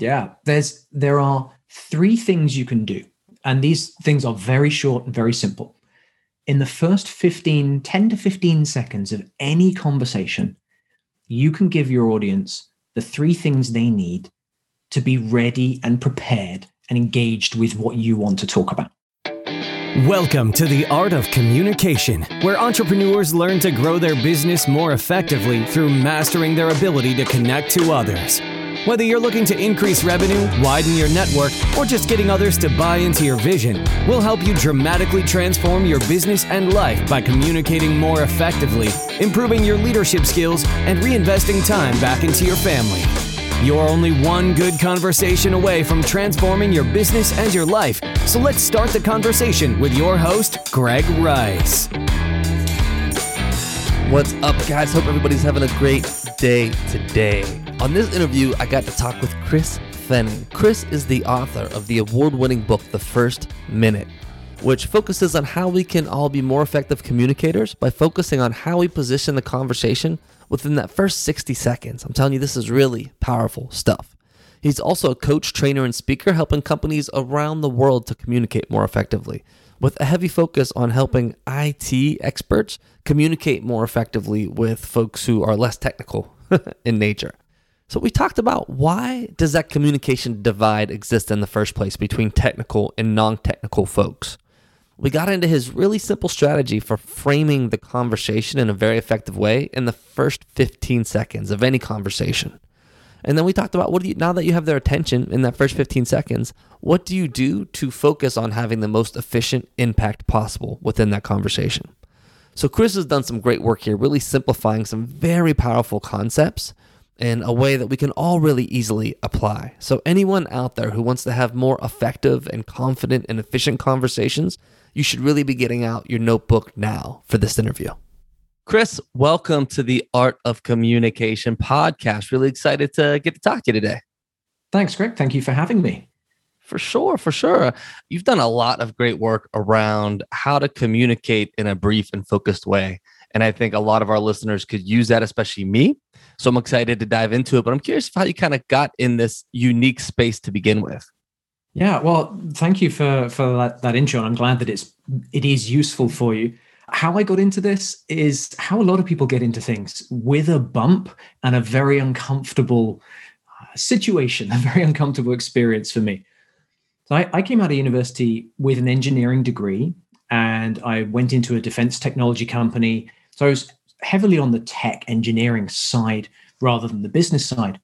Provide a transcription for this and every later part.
Yeah, there's there are three things you can do. And these things are very short and very simple. In the first 15, 10 to 15 seconds of any conversation, you can give your audience the three things they need to be ready and prepared and engaged with what you want to talk about. Welcome to the Art of Communication, where entrepreneurs learn to grow their business more effectively through mastering their ability to connect to others. Whether you're looking to increase revenue, widen your network, or just getting others to buy into your vision, we'll help you dramatically transform your business and life by communicating more effectively, improving your leadership skills, and reinvesting time back into your family. You're only one good conversation away from transforming your business and your life. So let's start the conversation with your host, Greg Rice. What's up, guys? Hope everybody's having a great day today. On this interview, I got to talk with Chris Fenning. Chris is the author of the award winning book, The First Minute, which focuses on how we can all be more effective communicators by focusing on how we position the conversation within that first 60 seconds. I'm telling you, this is really powerful stuff. He's also a coach, trainer, and speaker, helping companies around the world to communicate more effectively, with a heavy focus on helping IT experts communicate more effectively with folks who are less technical in nature. So we talked about why does that communication divide exist in the first place between technical and non-technical folks. We got into his really simple strategy for framing the conversation in a very effective way in the first 15 seconds of any conversation. And then we talked about what do you now that you have their attention in that first 15 seconds, what do you do to focus on having the most efficient impact possible within that conversation? So Chris has done some great work here, really simplifying some very powerful concepts in a way that we can all really easily apply. So, anyone out there who wants to have more effective and confident and efficient conversations, you should really be getting out your notebook now for this interview. Chris, welcome to the Art of Communication podcast. Really excited to get to talk to you today. Thanks, Greg. Thank you for having me. For sure, for sure. You've done a lot of great work around how to communicate in a brief and focused way. And I think a lot of our listeners could use that, especially me. So I'm excited to dive into it. But I'm curious how you kind of got in this unique space to begin with. Yeah, well, thank you for for that, that intro. I'm glad that it's it is useful for you. How I got into this is how a lot of people get into things with a bump and a very uncomfortable uh, situation, a very uncomfortable experience for me. So I, I came out of university with an engineering degree and I went into a defense technology company so I was heavily on the tech engineering side rather than the business side.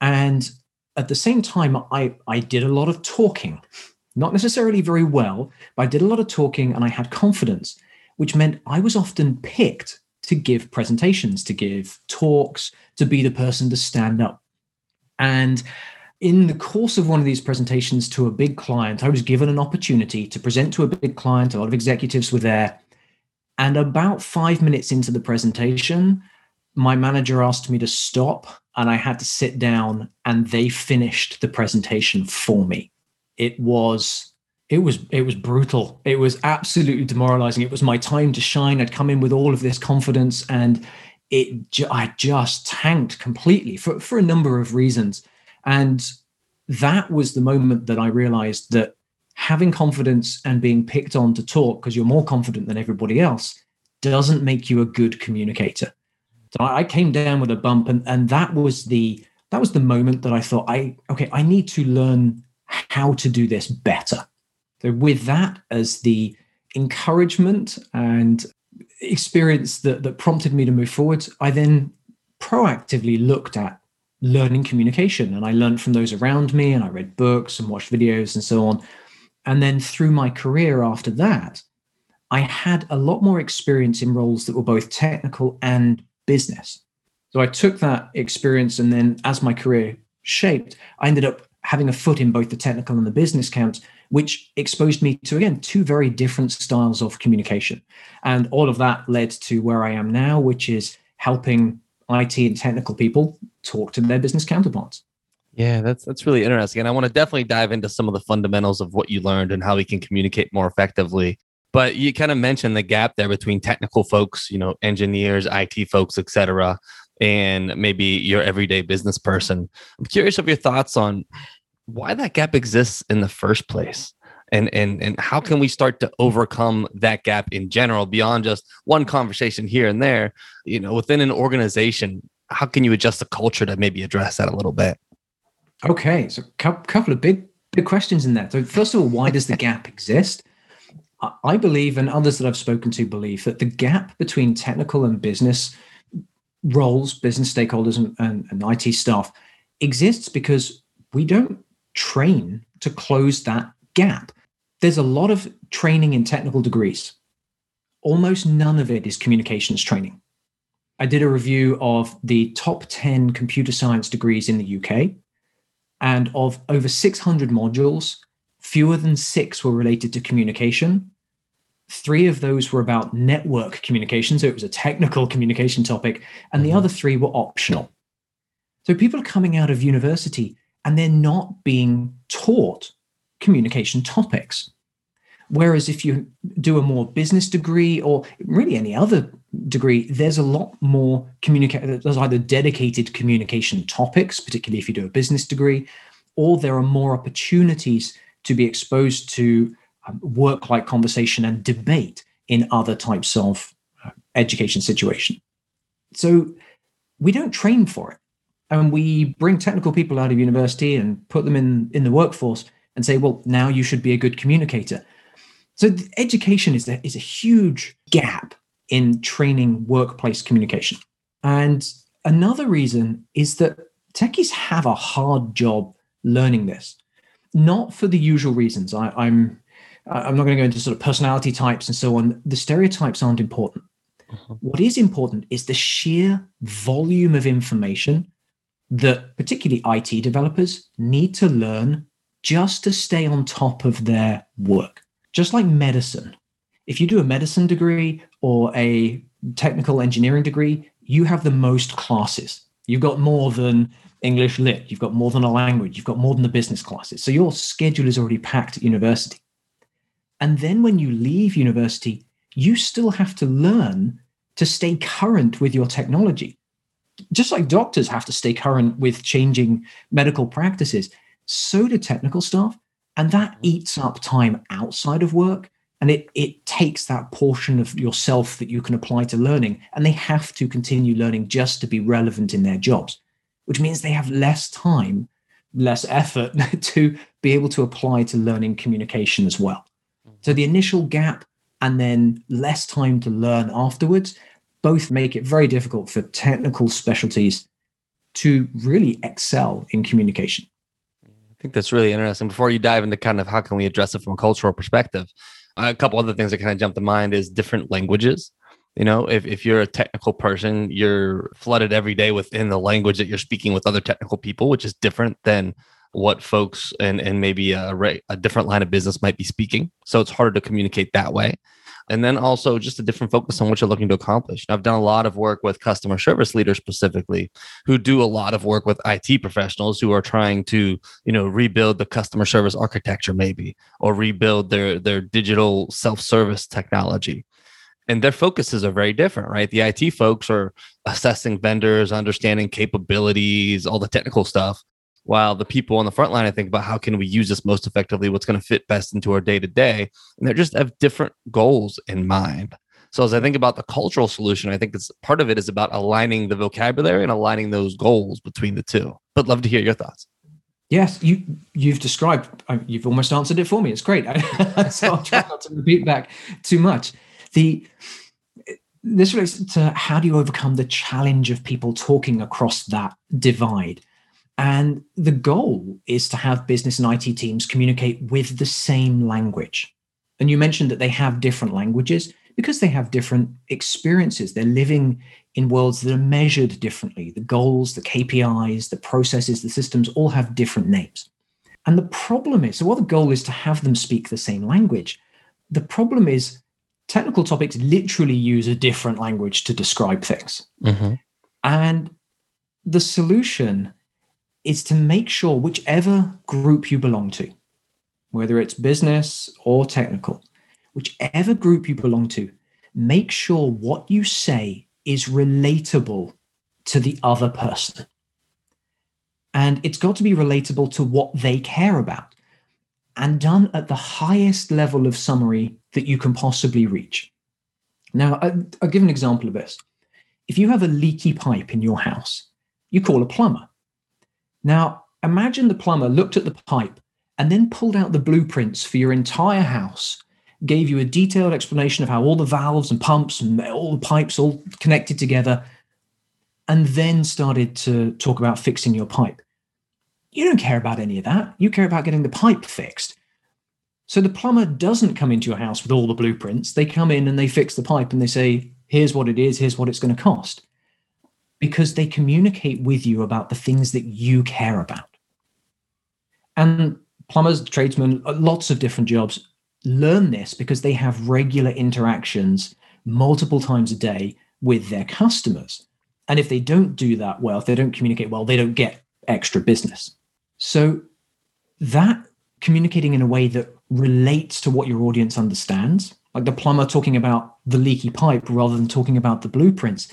And at the same time, I, I did a lot of talking, not necessarily very well, but I did a lot of talking and I had confidence, which meant I was often picked to give presentations, to give talks, to be the person to stand up. And in the course of one of these presentations to a big client, I was given an opportunity to present to a big client. A lot of executives were there. And about five minutes into the presentation, my manager asked me to stop and I had to sit down and they finished the presentation for me. It was it was it was brutal. It was absolutely demoralizing. It was my time to shine. I'd come in with all of this confidence and it I just tanked completely for for a number of reasons. And that was the moment that I realized that having confidence and being picked on to talk because you're more confident than everybody else doesn't make you a good communicator. So I came down with a bump, and, and that was the that was the moment that I thought, I okay, I need to learn how to do this better. So with that as the encouragement and experience that, that prompted me to move forward, I then proactively looked at learning communication and I learned from those around me and I read books and watched videos and so on and then through my career after that, I had a lot more experience in roles that were both technical and business. So I took that experience, and then as my career shaped, I ended up having a foot in both the technical and the business camps, which exposed me to, again, two very different styles of communication. And all of that led to where I am now, which is helping IT and technical people talk to their business counterparts. Yeah, that's that's really interesting. And I want to definitely dive into some of the fundamentals of what you learned and how we can communicate more effectively. But you kind of mentioned the gap there between technical folks, you know, engineers, IT folks, etc., and maybe your everyday business person. I'm curious of your thoughts on why that gap exists in the first place and and and how can we start to overcome that gap in general beyond just one conversation here and there you know within an organization how can you adjust the culture to maybe address that a little bit okay so a couple of big big questions in there so first of all why does the gap exist i believe and others that i've spoken to believe that the gap between technical and business roles business stakeholders and, and, and it staff exists because we don't train to close that gap there's a lot of training in technical degrees. Almost none of it is communications training. I did a review of the top 10 computer science degrees in the UK, and of over 600 modules, fewer than six were related to communication. Three of those were about network communication, so it was a technical communication topic, and the mm-hmm. other three were optional. So people are coming out of university and they're not being taught communication topics. Whereas if you do a more business degree or really any other degree, there's a lot more communicate. There's either dedicated communication topics, particularly if you do a business degree, or there are more opportunities to be exposed to um, work-like conversation and debate in other types of uh, education situation. So we don't train for it, and we bring technical people out of university and put them in in the workforce and say, well, now you should be a good communicator. So education is a, is a huge gap in training workplace communication. And another reason is that techies have a hard job learning this, not for the usual reasons. I, I'm I'm not going to go into sort of personality types and so on. The stereotypes aren't important. Uh-huh. What is important is the sheer volume of information that particularly IT developers need to learn just to stay on top of their work. Just like medicine, if you do a medicine degree or a technical engineering degree, you have the most classes. You've got more than English lit, you've got more than a language, you've got more than the business classes. So your schedule is already packed at university. And then when you leave university, you still have to learn to stay current with your technology. Just like doctors have to stay current with changing medical practices, so do technical staff. And that eats up time outside of work. And it, it takes that portion of yourself that you can apply to learning. And they have to continue learning just to be relevant in their jobs, which means they have less time, less effort to be able to apply to learning communication as well. Mm-hmm. So the initial gap and then less time to learn afterwards both make it very difficult for technical specialties to really excel in communication. I think that's really interesting. Before you dive into kind of how can we address it from a cultural perspective, a couple other things that kind of jump to mind is different languages. You know, if, if you're a technical person, you're flooded every day within the language that you're speaking with other technical people, which is different than what folks and, and maybe a, a different line of business might be speaking. So it's harder to communicate that way and then also just a different focus on what you're looking to accomplish. I've done a lot of work with customer service leaders specifically who do a lot of work with IT professionals who are trying to, you know, rebuild the customer service architecture maybe or rebuild their their digital self-service technology. And their focuses are very different, right? The IT folks are assessing vendors, understanding capabilities, all the technical stuff while the people on the front line I think about how can we use this most effectively, what's going to fit best into our day to day, and they just have different goals in mind. So as I think about the cultural solution, I think it's part of it is about aligning the vocabulary and aligning those goals between the two. But love to hear your thoughts. Yes, you you've described. Uh, you've almost answered it for me. It's great. so I'll try not to repeat back too much. The this relates to how do you overcome the challenge of people talking across that divide and the goal is to have business and IT teams communicate with the same language. And you mentioned that they have different languages because they have different experiences. They're living in worlds that are measured differently. The goals, the KPIs, the processes, the systems all have different names. And the problem is so, while the goal is to have them speak the same language, the problem is technical topics literally use a different language to describe things. Mm-hmm. And the solution is to make sure whichever group you belong to, whether it's business or technical, whichever group you belong to, make sure what you say is relatable to the other person. And it's got to be relatable to what they care about and done at the highest level of summary that you can possibly reach. Now, I'll give an example of this. If you have a leaky pipe in your house, you call a plumber. Now, imagine the plumber looked at the pipe and then pulled out the blueprints for your entire house, gave you a detailed explanation of how all the valves and pumps and all the pipes all connected together, and then started to talk about fixing your pipe. You don't care about any of that. You care about getting the pipe fixed. So the plumber doesn't come into your house with all the blueprints. They come in and they fix the pipe and they say, here's what it is, here's what it's going to cost. Because they communicate with you about the things that you care about. And plumbers, tradesmen, uh, lots of different jobs learn this because they have regular interactions multiple times a day with their customers. And if they don't do that well, if they don't communicate well, they don't get extra business. So that communicating in a way that relates to what your audience understands, like the plumber talking about the leaky pipe rather than talking about the blueprints,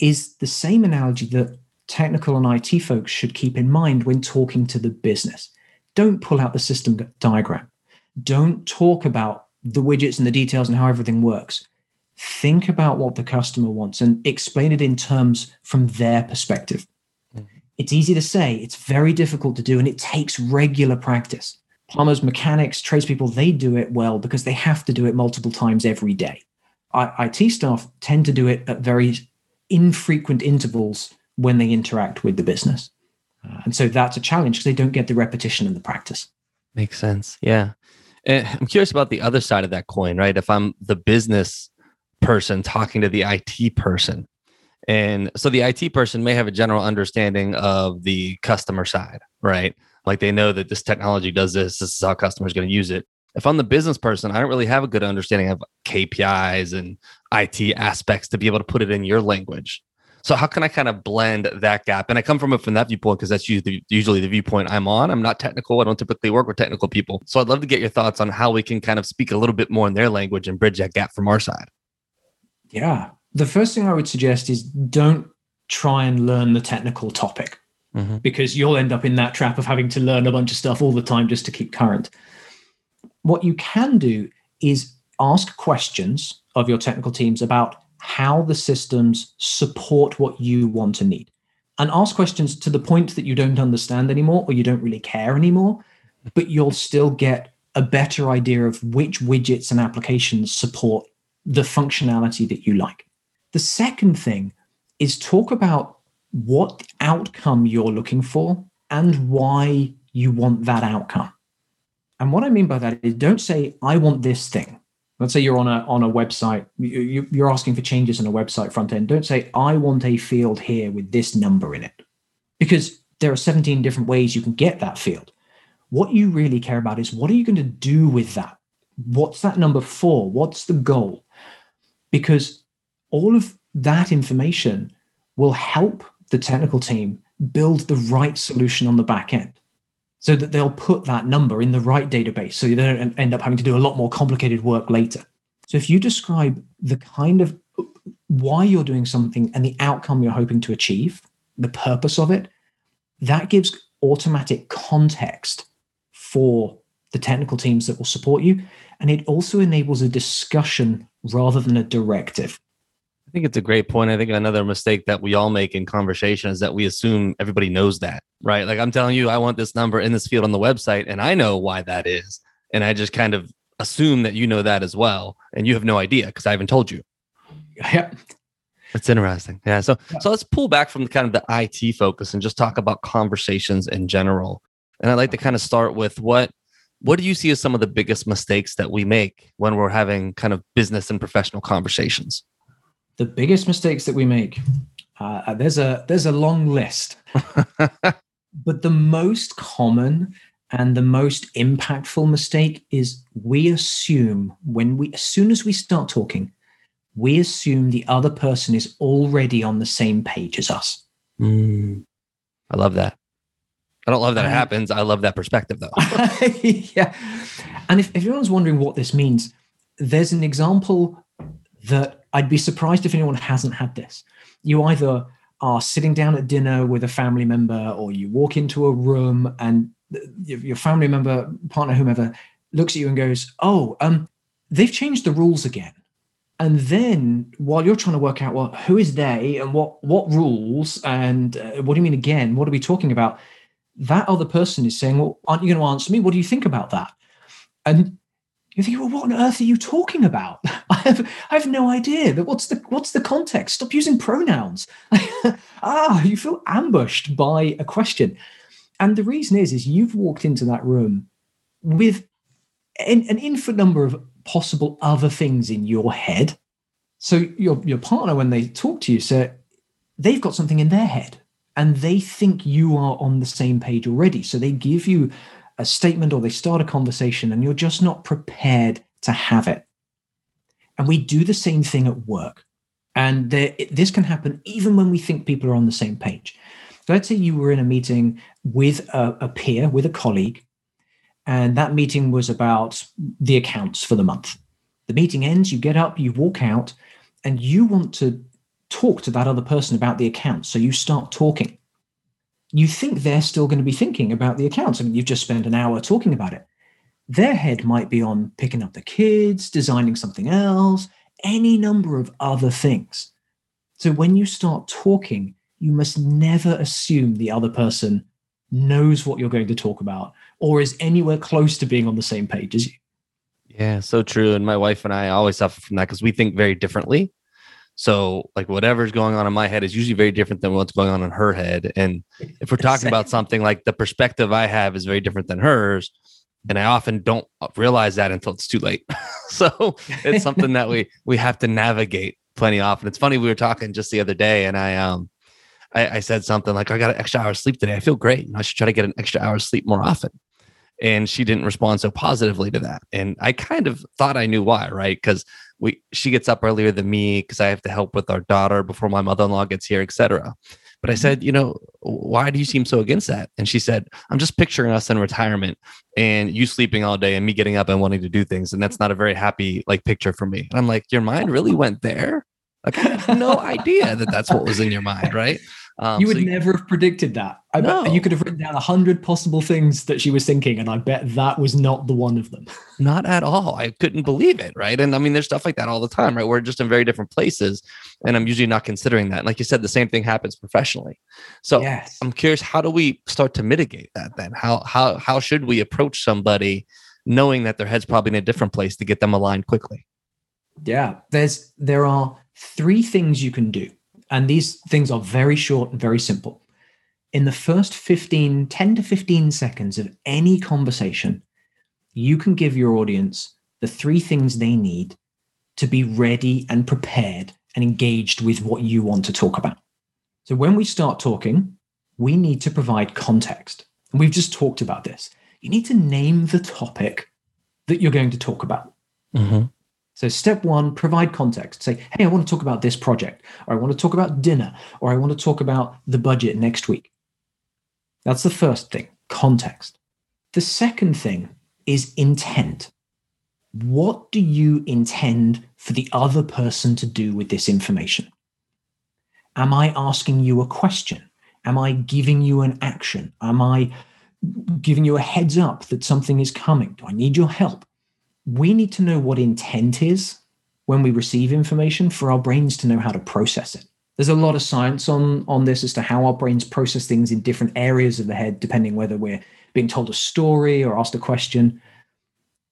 is the same analogy that technical and IT folks should keep in mind when talking to the business. Don't pull out the system diagram. Don't talk about the widgets and the details and how everything works. Think about what the customer wants and explain it in terms from their perspective. Mm-hmm. It's easy to say, it's very difficult to do, and it takes regular practice plumbers, mechanics, tradespeople, they do it well because they have to do it multiple times every day. IT staff tend to do it at very infrequent intervals when they interact with the business. Uh, and so that's a challenge because they don't get the repetition and the practice. Makes sense. Yeah. And I'm curious about the other side of that coin, right? If I'm the business person talking to the IT person, and so the IT person may have a general understanding of the customer side, right? Like they know that this technology does this. This is how customers going to use it. If I'm the business person, I don't really have a good understanding of KPIs and IT aspects to be able to put it in your language. So how can I kind of blend that gap? And I come from it from that viewpoint because that's usually, usually the viewpoint I'm on. I'm not technical. I don't typically work with technical people. So I'd love to get your thoughts on how we can kind of speak a little bit more in their language and bridge that gap from our side. Yeah. The first thing I would suggest is don't try and learn the technical topic mm-hmm. because you'll end up in that trap of having to learn a bunch of stuff all the time just to keep current. What you can do is ask questions of your technical teams about how the systems support what you want and need. And ask questions to the point that you don't understand anymore or you don't really care anymore, but you'll still get a better idea of which widgets and applications support the functionality that you like. The second thing is talk about what outcome you're looking for and why you want that outcome. And what I mean by that is don't say, I want this thing. Let's say you're on a on a website, you're asking for changes on a website front end. Don't say, I want a field here with this number in it. Because there are 17 different ways you can get that field. What you really care about is what are you going to do with that? What's that number for? What's the goal? Because all of that information will help the technical team build the right solution on the back end so that they'll put that number in the right database so you don't end up having to do a lot more complicated work later. So if you describe the kind of why you're doing something and the outcome you're hoping to achieve, the purpose of it, that gives automatic context for the technical teams that will support you. And it also enables a discussion rather than a directive. I think it's a great point. I think another mistake that we all make in conversation is that we assume everybody knows that, right? Like I'm telling you, I want this number in this field on the website, and I know why that is. And I just kind of assume that you know that as well. And you have no idea because I haven't told you. Yeah. It's interesting. Yeah. So yeah. so let's pull back from the kind of the IT focus and just talk about conversations in general. And I'd like to kind of start with what what do you see as some of the biggest mistakes that we make when we're having kind of business and professional conversations? The biggest mistakes that we make uh, there's a there's a long list. But the most common and the most impactful mistake is we assume when we as soon as we start talking we assume the other person is already on the same page as us. Mm, i love that. I don't love that um, it happens. I love that perspective though. Yeah. And if, if anyone's wondering what this means there's an example that I'd be surprised if anyone hasn't had this. You either are sitting down at dinner with a family member, or you walk into a room and your family member, partner, whomever, looks at you and goes, "Oh, um, they've changed the rules again." And then while you're trying to work out, well, who is they and what what rules and uh, what do you mean again? What are we talking about? That other person is saying, "Well, aren't you going to answer me? What do you think about that?" And you think, well, what on earth are you talking about? I have, I have no idea. What's the what's the context? Stop using pronouns. ah, you feel ambushed by a question, and the reason is, is you've walked into that room with an, an infinite number of possible other things in your head. So your your partner, when they talk to you, say they've got something in their head, and they think you are on the same page already. So they give you a statement or they start a conversation and you're just not prepared to have it. And we do the same thing at work. And there, this can happen even when we think people are on the same page. So let's say you were in a meeting with a, a peer, with a colleague, and that meeting was about the accounts for the month. The meeting ends, you get up, you walk out, and you want to talk to that other person about the accounts. So you start talking you think they're still going to be thinking about the accounts. I mean, you've just spent an hour talking about it. Their head might be on picking up the kids, designing something else, any number of other things. So when you start talking, you must never assume the other person knows what you're going to talk about or is anywhere close to being on the same page as you. Yeah, so true. And my wife and I always suffer from that because we think very differently. So, like, whatever's going on in my head is usually very different than what's going on in her head. And if we're talking about something like the perspective I have is very different than hers, and I often don't realize that until it's too late. so it's something that we we have to navigate plenty often. It's funny we were talking just the other day, and I um I, I said something like, "I got an extra hour of sleep today. I feel great. I should try to get an extra hour of sleep more often." And she didn't respond so positively to that, and I kind of thought I knew why, right? Because we she gets up earlier than me because I have to help with our daughter before my mother-in-law gets here, etc. But I mm-hmm. said, you know, why do you seem so against that? And she said, I'm just picturing us in retirement and you sleeping all day and me getting up and wanting to do things. And that's not a very happy like picture for me. And I'm like, your mind really went there? Like I had no idea that that's what was in your mind, right? Um, you would so you, never have predicted that. I no. bet you could have written down a hundred possible things that she was thinking, and I bet that was not the one of them. Not at all. I couldn't believe it. Right. And I mean, there's stuff like that all the time, right? We're just in very different places. And I'm usually not considering that. And like you said, the same thing happens professionally. So yes. I'm curious, how do we start to mitigate that then? How how how should we approach somebody knowing that their head's probably in a different place to get them aligned quickly? Yeah. There's there are three things you can do and these things are very short and very simple. In the first 15, 10 to 15 seconds of any conversation, you can give your audience the three things they need to be ready and prepared and engaged with what you want to talk about. So when we start talking, we need to provide context. And we've just talked about this. You need to name the topic that you're going to talk about. Mm-hmm. So, step one, provide context. Say, hey, I want to talk about this project, or I want to talk about dinner, or I want to talk about the budget next week. That's the first thing context. The second thing is intent. What do you intend for the other person to do with this information? Am I asking you a question? Am I giving you an action? Am I giving you a heads up that something is coming? Do I need your help? We need to know what intent is when we receive information for our brains to know how to process it. There's a lot of science on, on this as to how our brains process things in different areas of the head, depending whether we're being told a story or asked a question.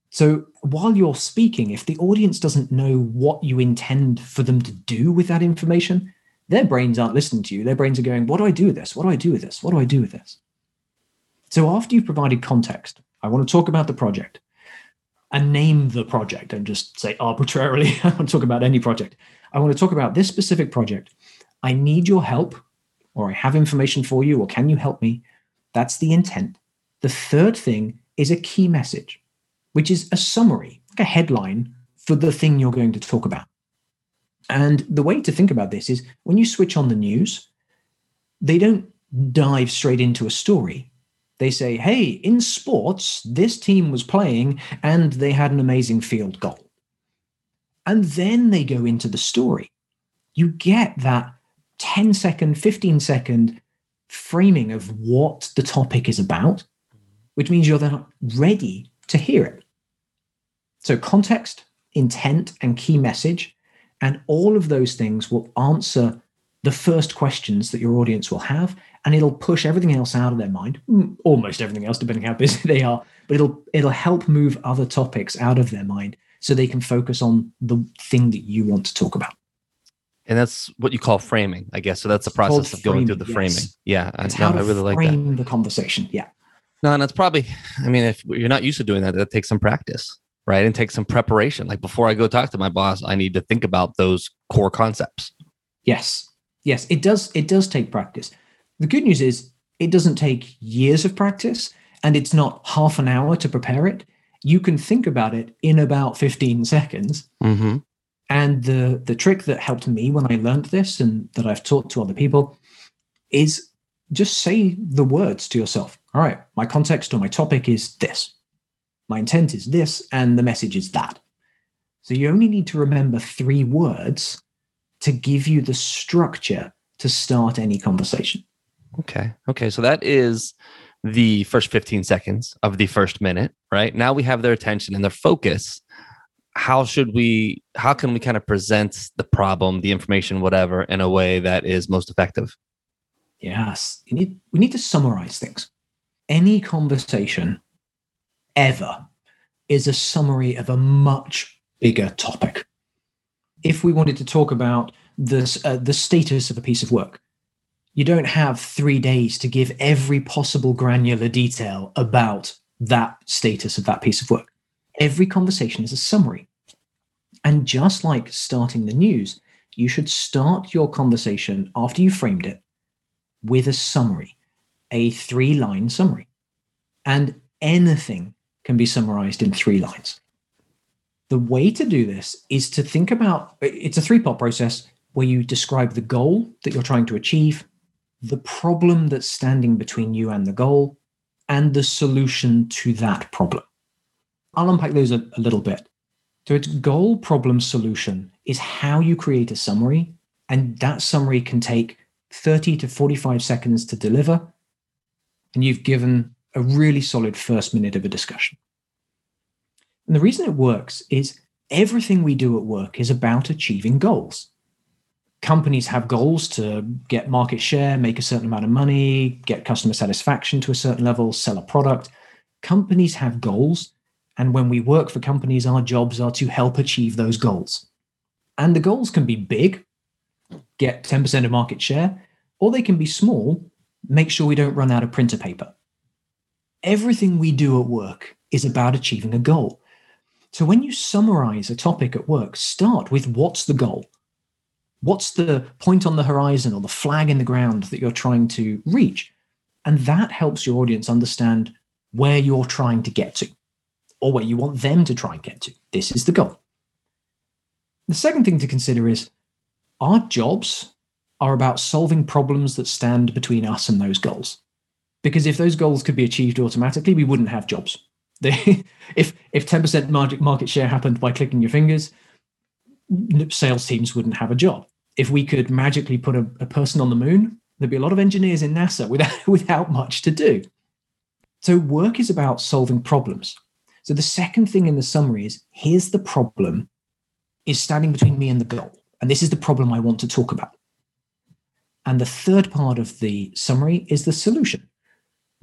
So while you're speaking, if the audience doesn't know what you intend for them to do with that information, their brains aren't listening to you. Their brains are going, What do I do with this? What do I do with this? What do I do with this? So after you've provided context, I want to talk about the project and name the project and just say arbitrarily, I want to talk about any project. I want to talk about this specific project. I need your help, or I have information for you, or can you help me? That's the intent. The third thing is a key message, which is a summary, like a headline for the thing you're going to talk about. And the way to think about this is when you switch on the news, they don't dive straight into a story they say, hey, in sports, this team was playing and they had an amazing field goal. And then they go into the story. You get that 10 second, 15 second framing of what the topic is about, which means you're then ready to hear it. So, context, intent, and key message, and all of those things will answer the first questions that your audience will have, and it'll push everything else out of their mind, almost everything else, depending how busy they are. But it'll it'll help move other topics out of their mind so they can focus on the thing that you want to talk about. And that's what you call framing, I guess. So that's the process of going through the yes. framing. Yeah, it's I, no, I really like that. Frame the conversation. Yeah. No, and that's probably. I mean, if you're not used to doing that, that takes some practice, right? And takes some preparation. Like before I go talk to my boss, I need to think about those core concepts. Yes, yes, it does. It does take practice. The good news is it doesn't take years of practice, and it's not half an hour to prepare it. You can think about it in about 15 seconds. Mm-hmm and the the trick that helped me when I learned this and that I've taught to other people is just say the words to yourself. All right, my context or my topic is this. My intent is this, and the message is that. So you only need to remember three words to give you the structure to start any conversation. Okay. Okay. So that is the first 15 seconds of the first minute, right? Now we have their attention and their focus how should we how can we kind of present the problem the information whatever in a way that is most effective yes you need, we need to summarize things any conversation ever is a summary of a much bigger topic if we wanted to talk about this uh, the status of a piece of work you don't have three days to give every possible granular detail about that status of that piece of work Every conversation is a summary. And just like starting the news, you should start your conversation after you framed it with a summary, a three line summary. And anything can be summarized in three lines. The way to do this is to think about it's a three part process where you describe the goal that you're trying to achieve, the problem that's standing between you and the goal, and the solution to that problem. I'll unpack those a, a little bit. So it's goal, problem, solution is how you create a summary. And that summary can take 30 to 45 seconds to deliver. And you've given a really solid first minute of a discussion. And the reason it works is everything we do at work is about achieving goals. Companies have goals to get market share, make a certain amount of money, get customer satisfaction to a certain level, sell a product. Companies have goals and when we work for companies, our jobs are to help achieve those goals. And the goals can be big, get 10% of market share, or they can be small, make sure we don't run out of printer paper. Everything we do at work is about achieving a goal. So when you summarize a topic at work, start with what's the goal? What's the point on the horizon or the flag in the ground that you're trying to reach? And that helps your audience understand where you're trying to get to or where you want them to try and get to. This is the goal. The second thing to consider is our jobs are about solving problems that stand between us and those goals. Because if those goals could be achieved automatically, we wouldn't have jobs. if if 10% market share happened by clicking your fingers, sales teams wouldn't have a job. If we could magically put a, a person on the moon, there'd be a lot of engineers in NASA without, without much to do. So work is about solving problems. So the second thing in the summary is here's the problem is standing between me and the goal. And this is the problem I want to talk about. And the third part of the summary is the solution.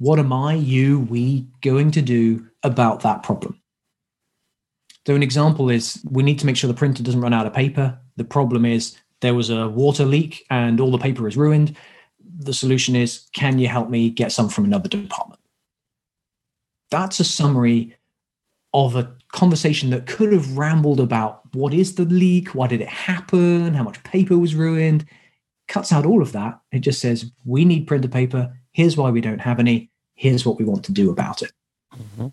What am I, you, we going to do about that problem? So, an example is we need to make sure the printer doesn't run out of paper. The problem is there was a water leak and all the paper is ruined. The solution is can you help me get some from another department? That's a summary of a conversation that could have rambled about what is the leak, why did it happen, how much paper was ruined, cuts out all of that. It just says, we need printer paper. Here's why we don't have any. Here's what we want to do about it. Mm-hmm.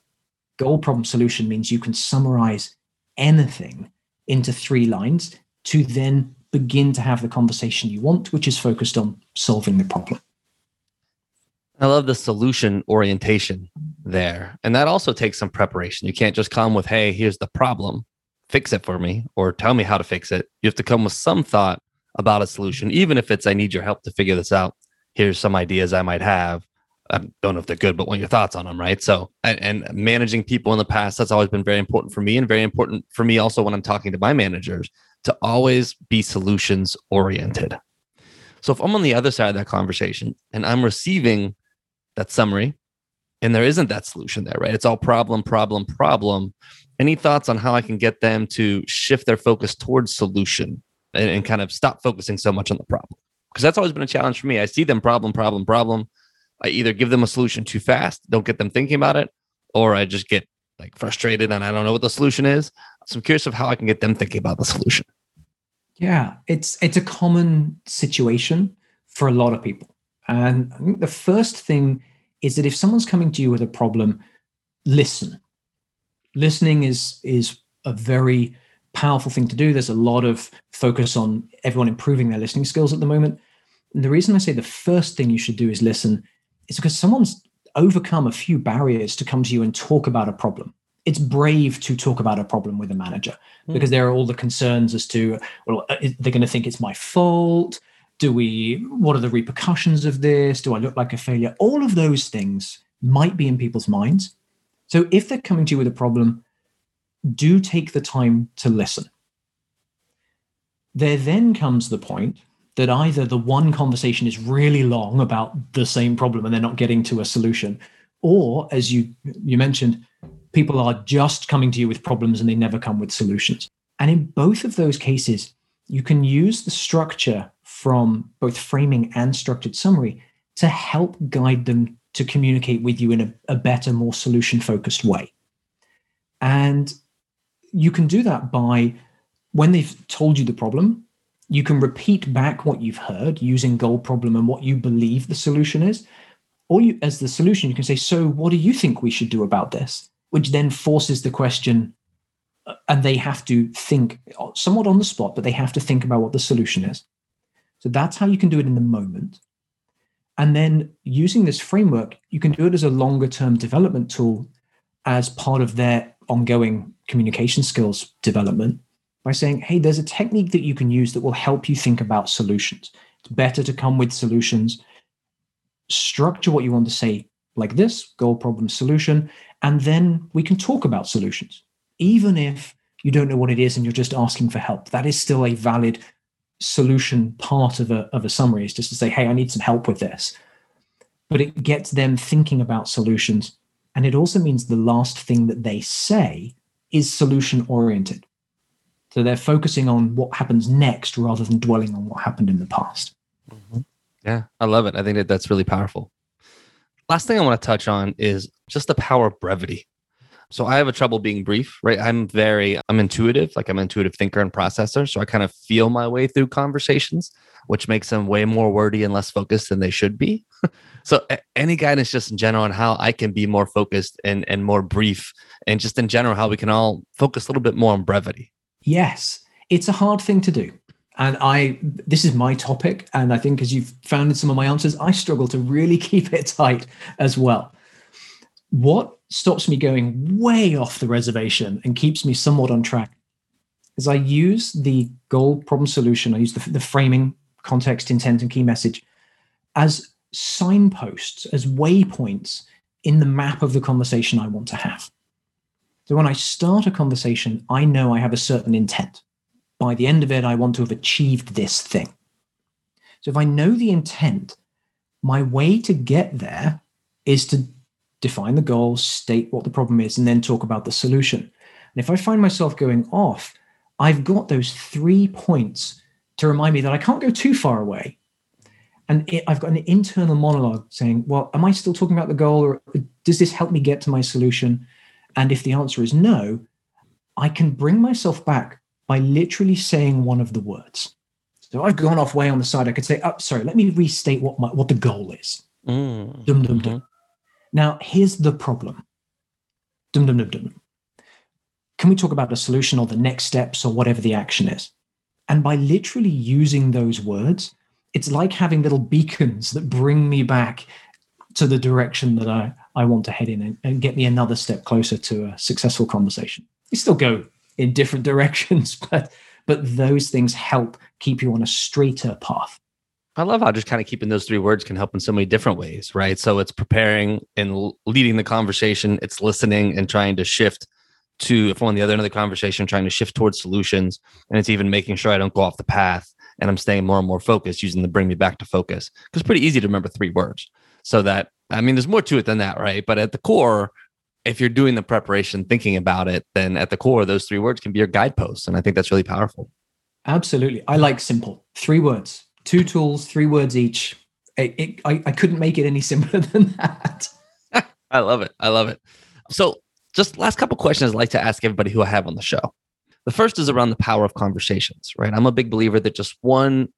Goal problem solution means you can summarize anything into three lines to then begin to have the conversation you want, which is focused on solving the problem. I love the solution orientation there. And that also takes some preparation. You can't just come with, hey, here's the problem, fix it for me, or tell me how to fix it. You have to come with some thought about a solution, even if it's I need your help to figure this out. Here's some ideas I might have. I don't know if they're good, but are your thoughts on them, right? So, and, and, managing people in the past, that's always been very important for me and very important for me also when I'm talking to my managers to always be solutions oriented. So, if I'm on the other side of that conversation and I'm receiving that summary and there isn't that solution there, right? It's all problem, problem, problem. Any thoughts on how I can get them to shift their focus towards solution and, and kind of stop focusing so much on the problem? Because that's always been a challenge for me. I see them problem, problem, problem I either give them a solution too fast, don't get them thinking about it, or I just get like frustrated and I don't know what the solution is. So I'm curious of how I can get them thinking about the solution. Yeah, it's it's a common situation for a lot of people. And I think the first thing is that if someone's coming to you with a problem, listen. Listening is is a very powerful thing to do. There's a lot of focus on everyone improving their listening skills at the moment. And the reason I say the first thing you should do is listen it's because someone's overcome a few barriers to come to you and talk about a problem. It's brave to talk about a problem with a manager mm. because there are all the concerns as to, well, uh, they're going to think it's my fault. Do we, what are the repercussions of this? Do I look like a failure? All of those things might be in people's minds. So if they're coming to you with a problem, do take the time to listen. There then comes the point that either the one conversation is really long about the same problem and they're not getting to a solution, or as you you mentioned, people are just coming to you with problems and they never come with solutions. And in both of those cases, you can use the structure from both framing and structured summary to help guide them to communicate with you in a, a better, more solution focused way. And you can do that by when they've told you the problem, you can repeat back what you've heard using goal problem and what you believe the solution is. Or you, as the solution, you can say, So, what do you think we should do about this? Which then forces the question, uh, and they have to think uh, somewhat on the spot, but they have to think about what the solution is. So, that's how you can do it in the moment. And then using this framework, you can do it as a longer term development tool as part of their ongoing communication skills development by saying, hey, there's a technique that you can use that will help you think about solutions. It's better to come with solutions, structure what you want to say like this goal, problem, solution, and then we can talk about solutions. Even if you don't know what it is and you're just asking for help, that is still a valid solution part of a, of a summary, is just to say, hey, I need some help with this. But it gets them thinking about solutions. And it also means the last thing that they say is solution oriented. So they're focusing on what happens next rather than dwelling on what happened in the past. Mm-hmm. Yeah, I love it. I think that that's really powerful. Last thing I want to touch on is just the power of brevity. So I have a trouble being brief, right? I'm very, I'm intuitive, like I'm an intuitive thinker and processor. So I kind of feel my way through conversations, which makes them way more wordy and less focused than they should be. so any guidance just in general on how I can be more focused and, and more brief and just in general, how we can all focus a little bit more on brevity. Yes, it's a hard thing to do. And I, this is my topic. And I think as you've found in some of my answers, I struggle to really keep it tight as well. What stops me going way off the reservation and keeps me somewhat on track is I use the goal problem solution, I use the, the framing, context, intent, and key message as signposts, as waypoints in the map of the conversation I want to have. So when I start a conversation, I know I have a certain intent. By the end of it, I want to have achieved this thing. So if I know the intent, my way to get there is to define the goal, state what the problem is, and then talk about the solution. And if I find myself going off, I've got those three points to remind me that I can't go too far away. And it, I've got an internal monologue saying, well, am I still talking about the goal or does this help me get to my solution? And if the answer is no, I can bring myself back by literally saying one of the words. So I've gone off way on the side. I could say, "Oh, sorry, let me restate what my, what the goal is." Mm. Dum dum dum. Mm-hmm. Now here's the problem. Dum dum dum dum. Can we talk about a solution or the next steps or whatever the action is? And by literally using those words, it's like having little beacons that bring me back to the direction that I, I want to head in and, and get me another step closer to a successful conversation. You still go in different directions, but but those things help keep you on a straighter path. I love how just kind of keeping those three words can help in so many different ways, right? So it's preparing and leading the conversation, it's listening and trying to shift to if on the other end of the conversation, trying to shift towards solutions. And it's even making sure I don't go off the path and I'm staying more and more focused using the bring me back to focus. Because it's pretty easy to remember three words. So that I mean, there's more to it than that, right? But at the core, if you're doing the preparation, thinking about it, then at the core, those three words can be your guideposts. And I think that's really powerful. Absolutely. I like simple. Three words, two tools, three words each. It, it, I, I couldn't make it any simpler than that. I love it. I love it. So, just last couple questions I'd like to ask everybody who I have on the show. The first is around the power of conversations, right? I'm a big believer that just one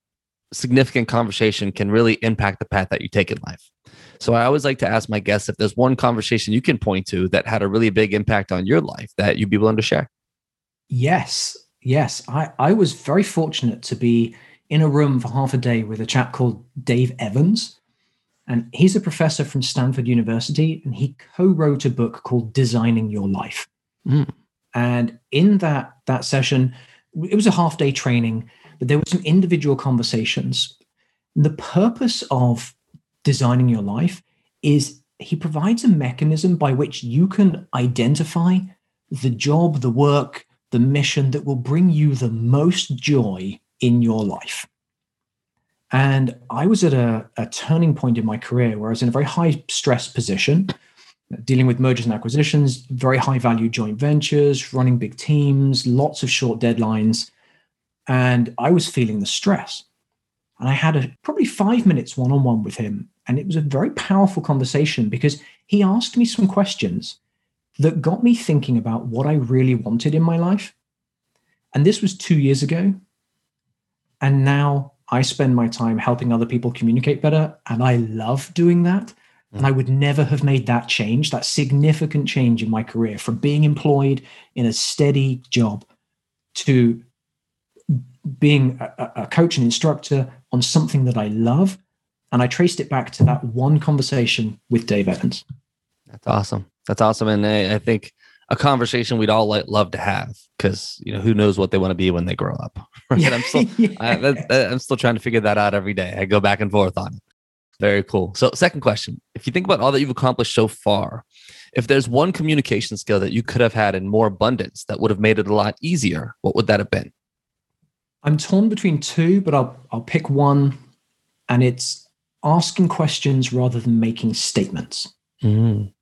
significant conversation can really impact the path that you take in life. So I always like to ask my guests if there's one conversation you can point to that had a really big impact on your life that you'd be willing to share. Yes. Yes. I, I was very fortunate to be in a room for half a day with a chap called Dave Evans. And he's a professor from Stanford University, and he co-wrote a book called Designing Your Life. Mm. And in that that session, it was a half day training, but there were some individual conversations. The purpose of designing your life is he provides a mechanism by which you can identify the job, the work, the mission that will bring you the most joy in your life. And I was at a, a turning point in my career where I was in a very high stress position dealing with mergers and acquisitions, very high value joint ventures, running big teams, lots of short deadlines. And I was feeling the stress. And I had a probably five minutes one on one with him. And it was a very powerful conversation because he asked me some questions that got me thinking about what I really wanted in my life. And this was two years ago. And now I spend my time helping other people communicate better. And I love doing that. And I would never have made that change, that significant change in my career from being employed in a steady job to being a, a, coach and instructor on something that I love. And I traced it back to that one conversation with Dave Evans. That's awesome. That's awesome. And I, I think a conversation we'd all like, love to have because you know who knows what they want to be when they grow up. Right? I'm still yeah. I, I'm still trying to figure that out every day. I go back and forth on it. Very cool. So, second question if you think about all that you've accomplished so far, if there's one communication skill that you could have had in more abundance that would have made it a lot easier, what would that have been? I'm torn between two, but I'll, I'll pick one, and it's asking questions rather than making statements. Mm.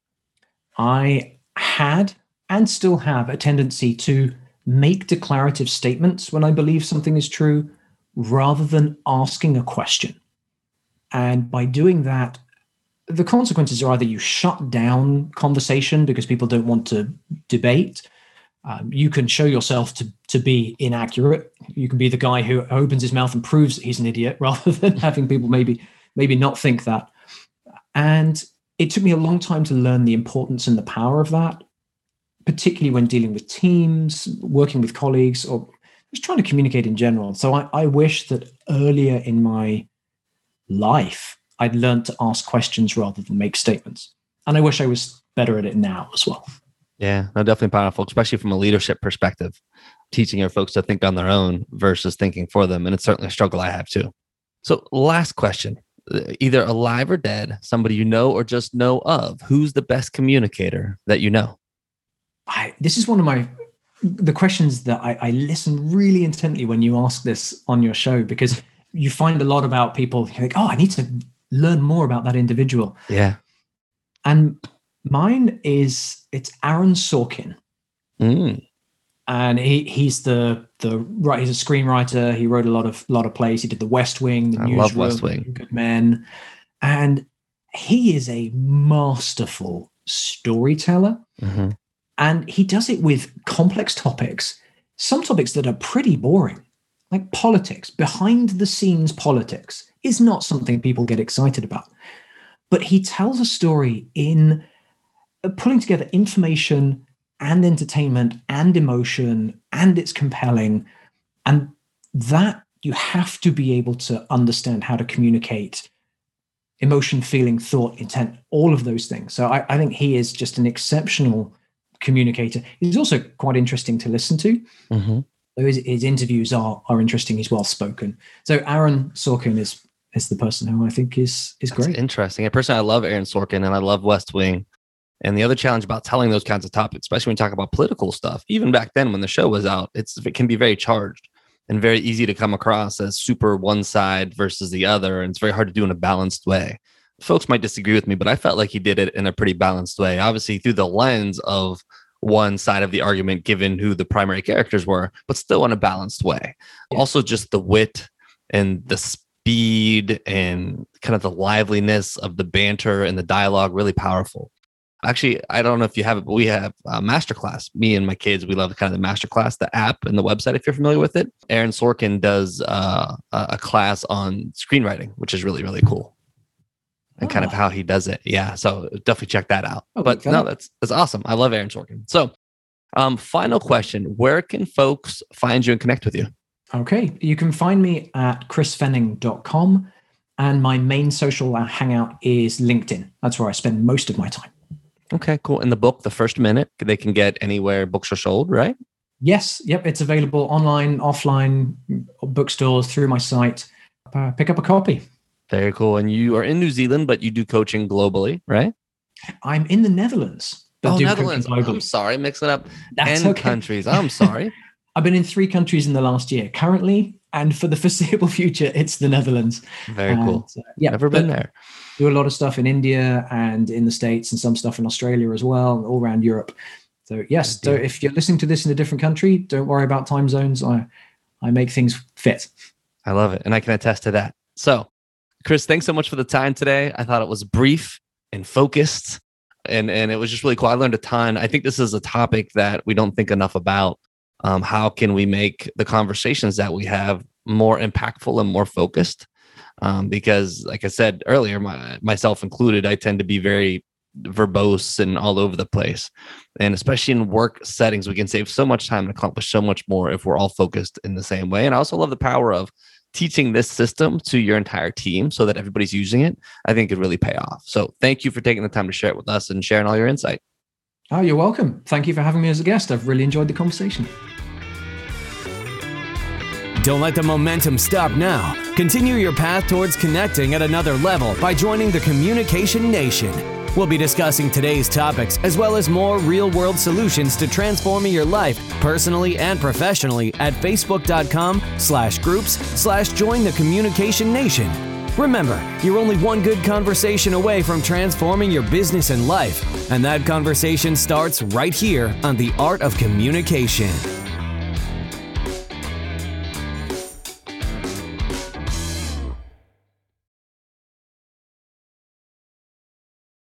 I had and still have a tendency to make declarative statements when I believe something is true rather than asking a question. And by doing that, the consequences are either you shut down conversation because people don't want to debate. Um, you can show yourself to, to be inaccurate. You can be the guy who opens his mouth and proves that he's an idiot rather than having people maybe maybe not think that. And it took me a long time to learn the importance and the power of that, particularly when dealing with teams, working with colleagues, or just trying to communicate in general. So I, I wish that earlier in my life, I'd learned to ask questions rather than make statements. And I wish I was better at it now as well. Yeah, no, definitely powerful, especially from a leadership perspective, teaching your folks to think on their own versus thinking for them. And it's certainly a struggle I have too. So, last question uh, either alive or dead, somebody you know or just know of, who's the best communicator that you know? I, this is one of my the questions that I, I listen really intently when you ask this on your show because you find a lot about people like, oh, I need to learn more about that individual. Yeah. And mine is it's Aaron Sorkin. Mm. And he he's the the right he's a screenwriter. He wrote a lot of lot of plays. He did The West Wing, The I Newsroom, love West Wing. Good Men, and he is a masterful storyteller. Mm-hmm. And he does it with complex topics, some topics that are pretty boring like politics, behind the scenes politics, is not something people get excited about. But he tells a story in pulling together information and entertainment and emotion, and it's compelling. And that you have to be able to understand how to communicate emotion, feeling, thought, intent, all of those things. So I, I think he is just an exceptional communicator. He's also quite interesting to listen to. Mm-hmm his, his interviews are are interesting. He's well spoken. So Aaron Sorkin is is the person who I think is is That's great. interesting. A person I love Aaron Sorkin and I love West Wing. And the other challenge about telling those kinds of topics, especially when you talk about political stuff, even back then when the show was out, it's it can be very charged and very easy to come across as super one side versus the other. And it's very hard to do in a balanced way. Folks might disagree with me, but I felt like he did it in a pretty balanced way. Obviously, through the lens of one side of the argument, given who the primary characters were, but still in a balanced way. Also, just the wit and the speed and kind of the liveliness of the banter and the dialogue really powerful. Actually, I don't know if you have it, but we have a masterclass. Me and my kids, we love kind of the masterclass, the app and the website. If you're familiar with it, Aaron Sorkin does uh, a class on screenwriting, which is really really cool, and kind of Ah. how he does it. Yeah, so definitely check that out. Oh, but no, that's that's awesome. I love Aaron Sorkin. So, um, final question: Where can folks find you and connect with you? Okay. You can find me at chrisfenning.com. And my main social hangout is LinkedIn. That's where I spend most of my time. Okay, cool. And the book, The First Minute, they can get anywhere books are sold, right? Yes. Yep. It's available online, offline, bookstores, through my site. Uh, pick up a copy. Very cool. And you are in New Zealand, but you do coaching globally, right? I'm in the Netherlands. oh, Netherlands. I'm sorry, mixing up That's 10 okay. countries. I'm sorry. I've been in three countries in the last year. Currently, and for the foreseeable future, it's the Netherlands. Very cool. And, uh, yeah, Never been there. Do a lot of stuff in India and in the States, and some stuff in Australia as well, and all around Europe. So yes, so if you're listening to this in a different country, don't worry about time zones. I I make things fit. I love it. And I can attest to that. So, Chris, thanks so much for the time today. I thought it was brief and focused. And, and it was just really cool. I learned a ton. I think this is a topic that we don't think enough about. Um, how can we make the conversations that we have more impactful and more focused? Um, because, like I said earlier, my, myself included, I tend to be very verbose and all over the place. And especially in work settings, we can save so much time and accomplish so much more if we're all focused in the same way. And I also love the power of teaching this system to your entire team so that everybody's using it. I think could really pay off. So thank you for taking the time to share it with us and sharing all your insight. Oh, you're welcome. Thank you for having me as a guest. I've really enjoyed the conversation. Don't let the momentum stop now. Continue your path towards connecting at another level by joining the Communication Nation. We'll be discussing today's topics as well as more real world solutions to transforming your life personally and professionally at facebook.com slash groups slash join the communication nation. Remember, you're only one good conversation away from transforming your business and life, and that conversation starts right here on The Art of Communication.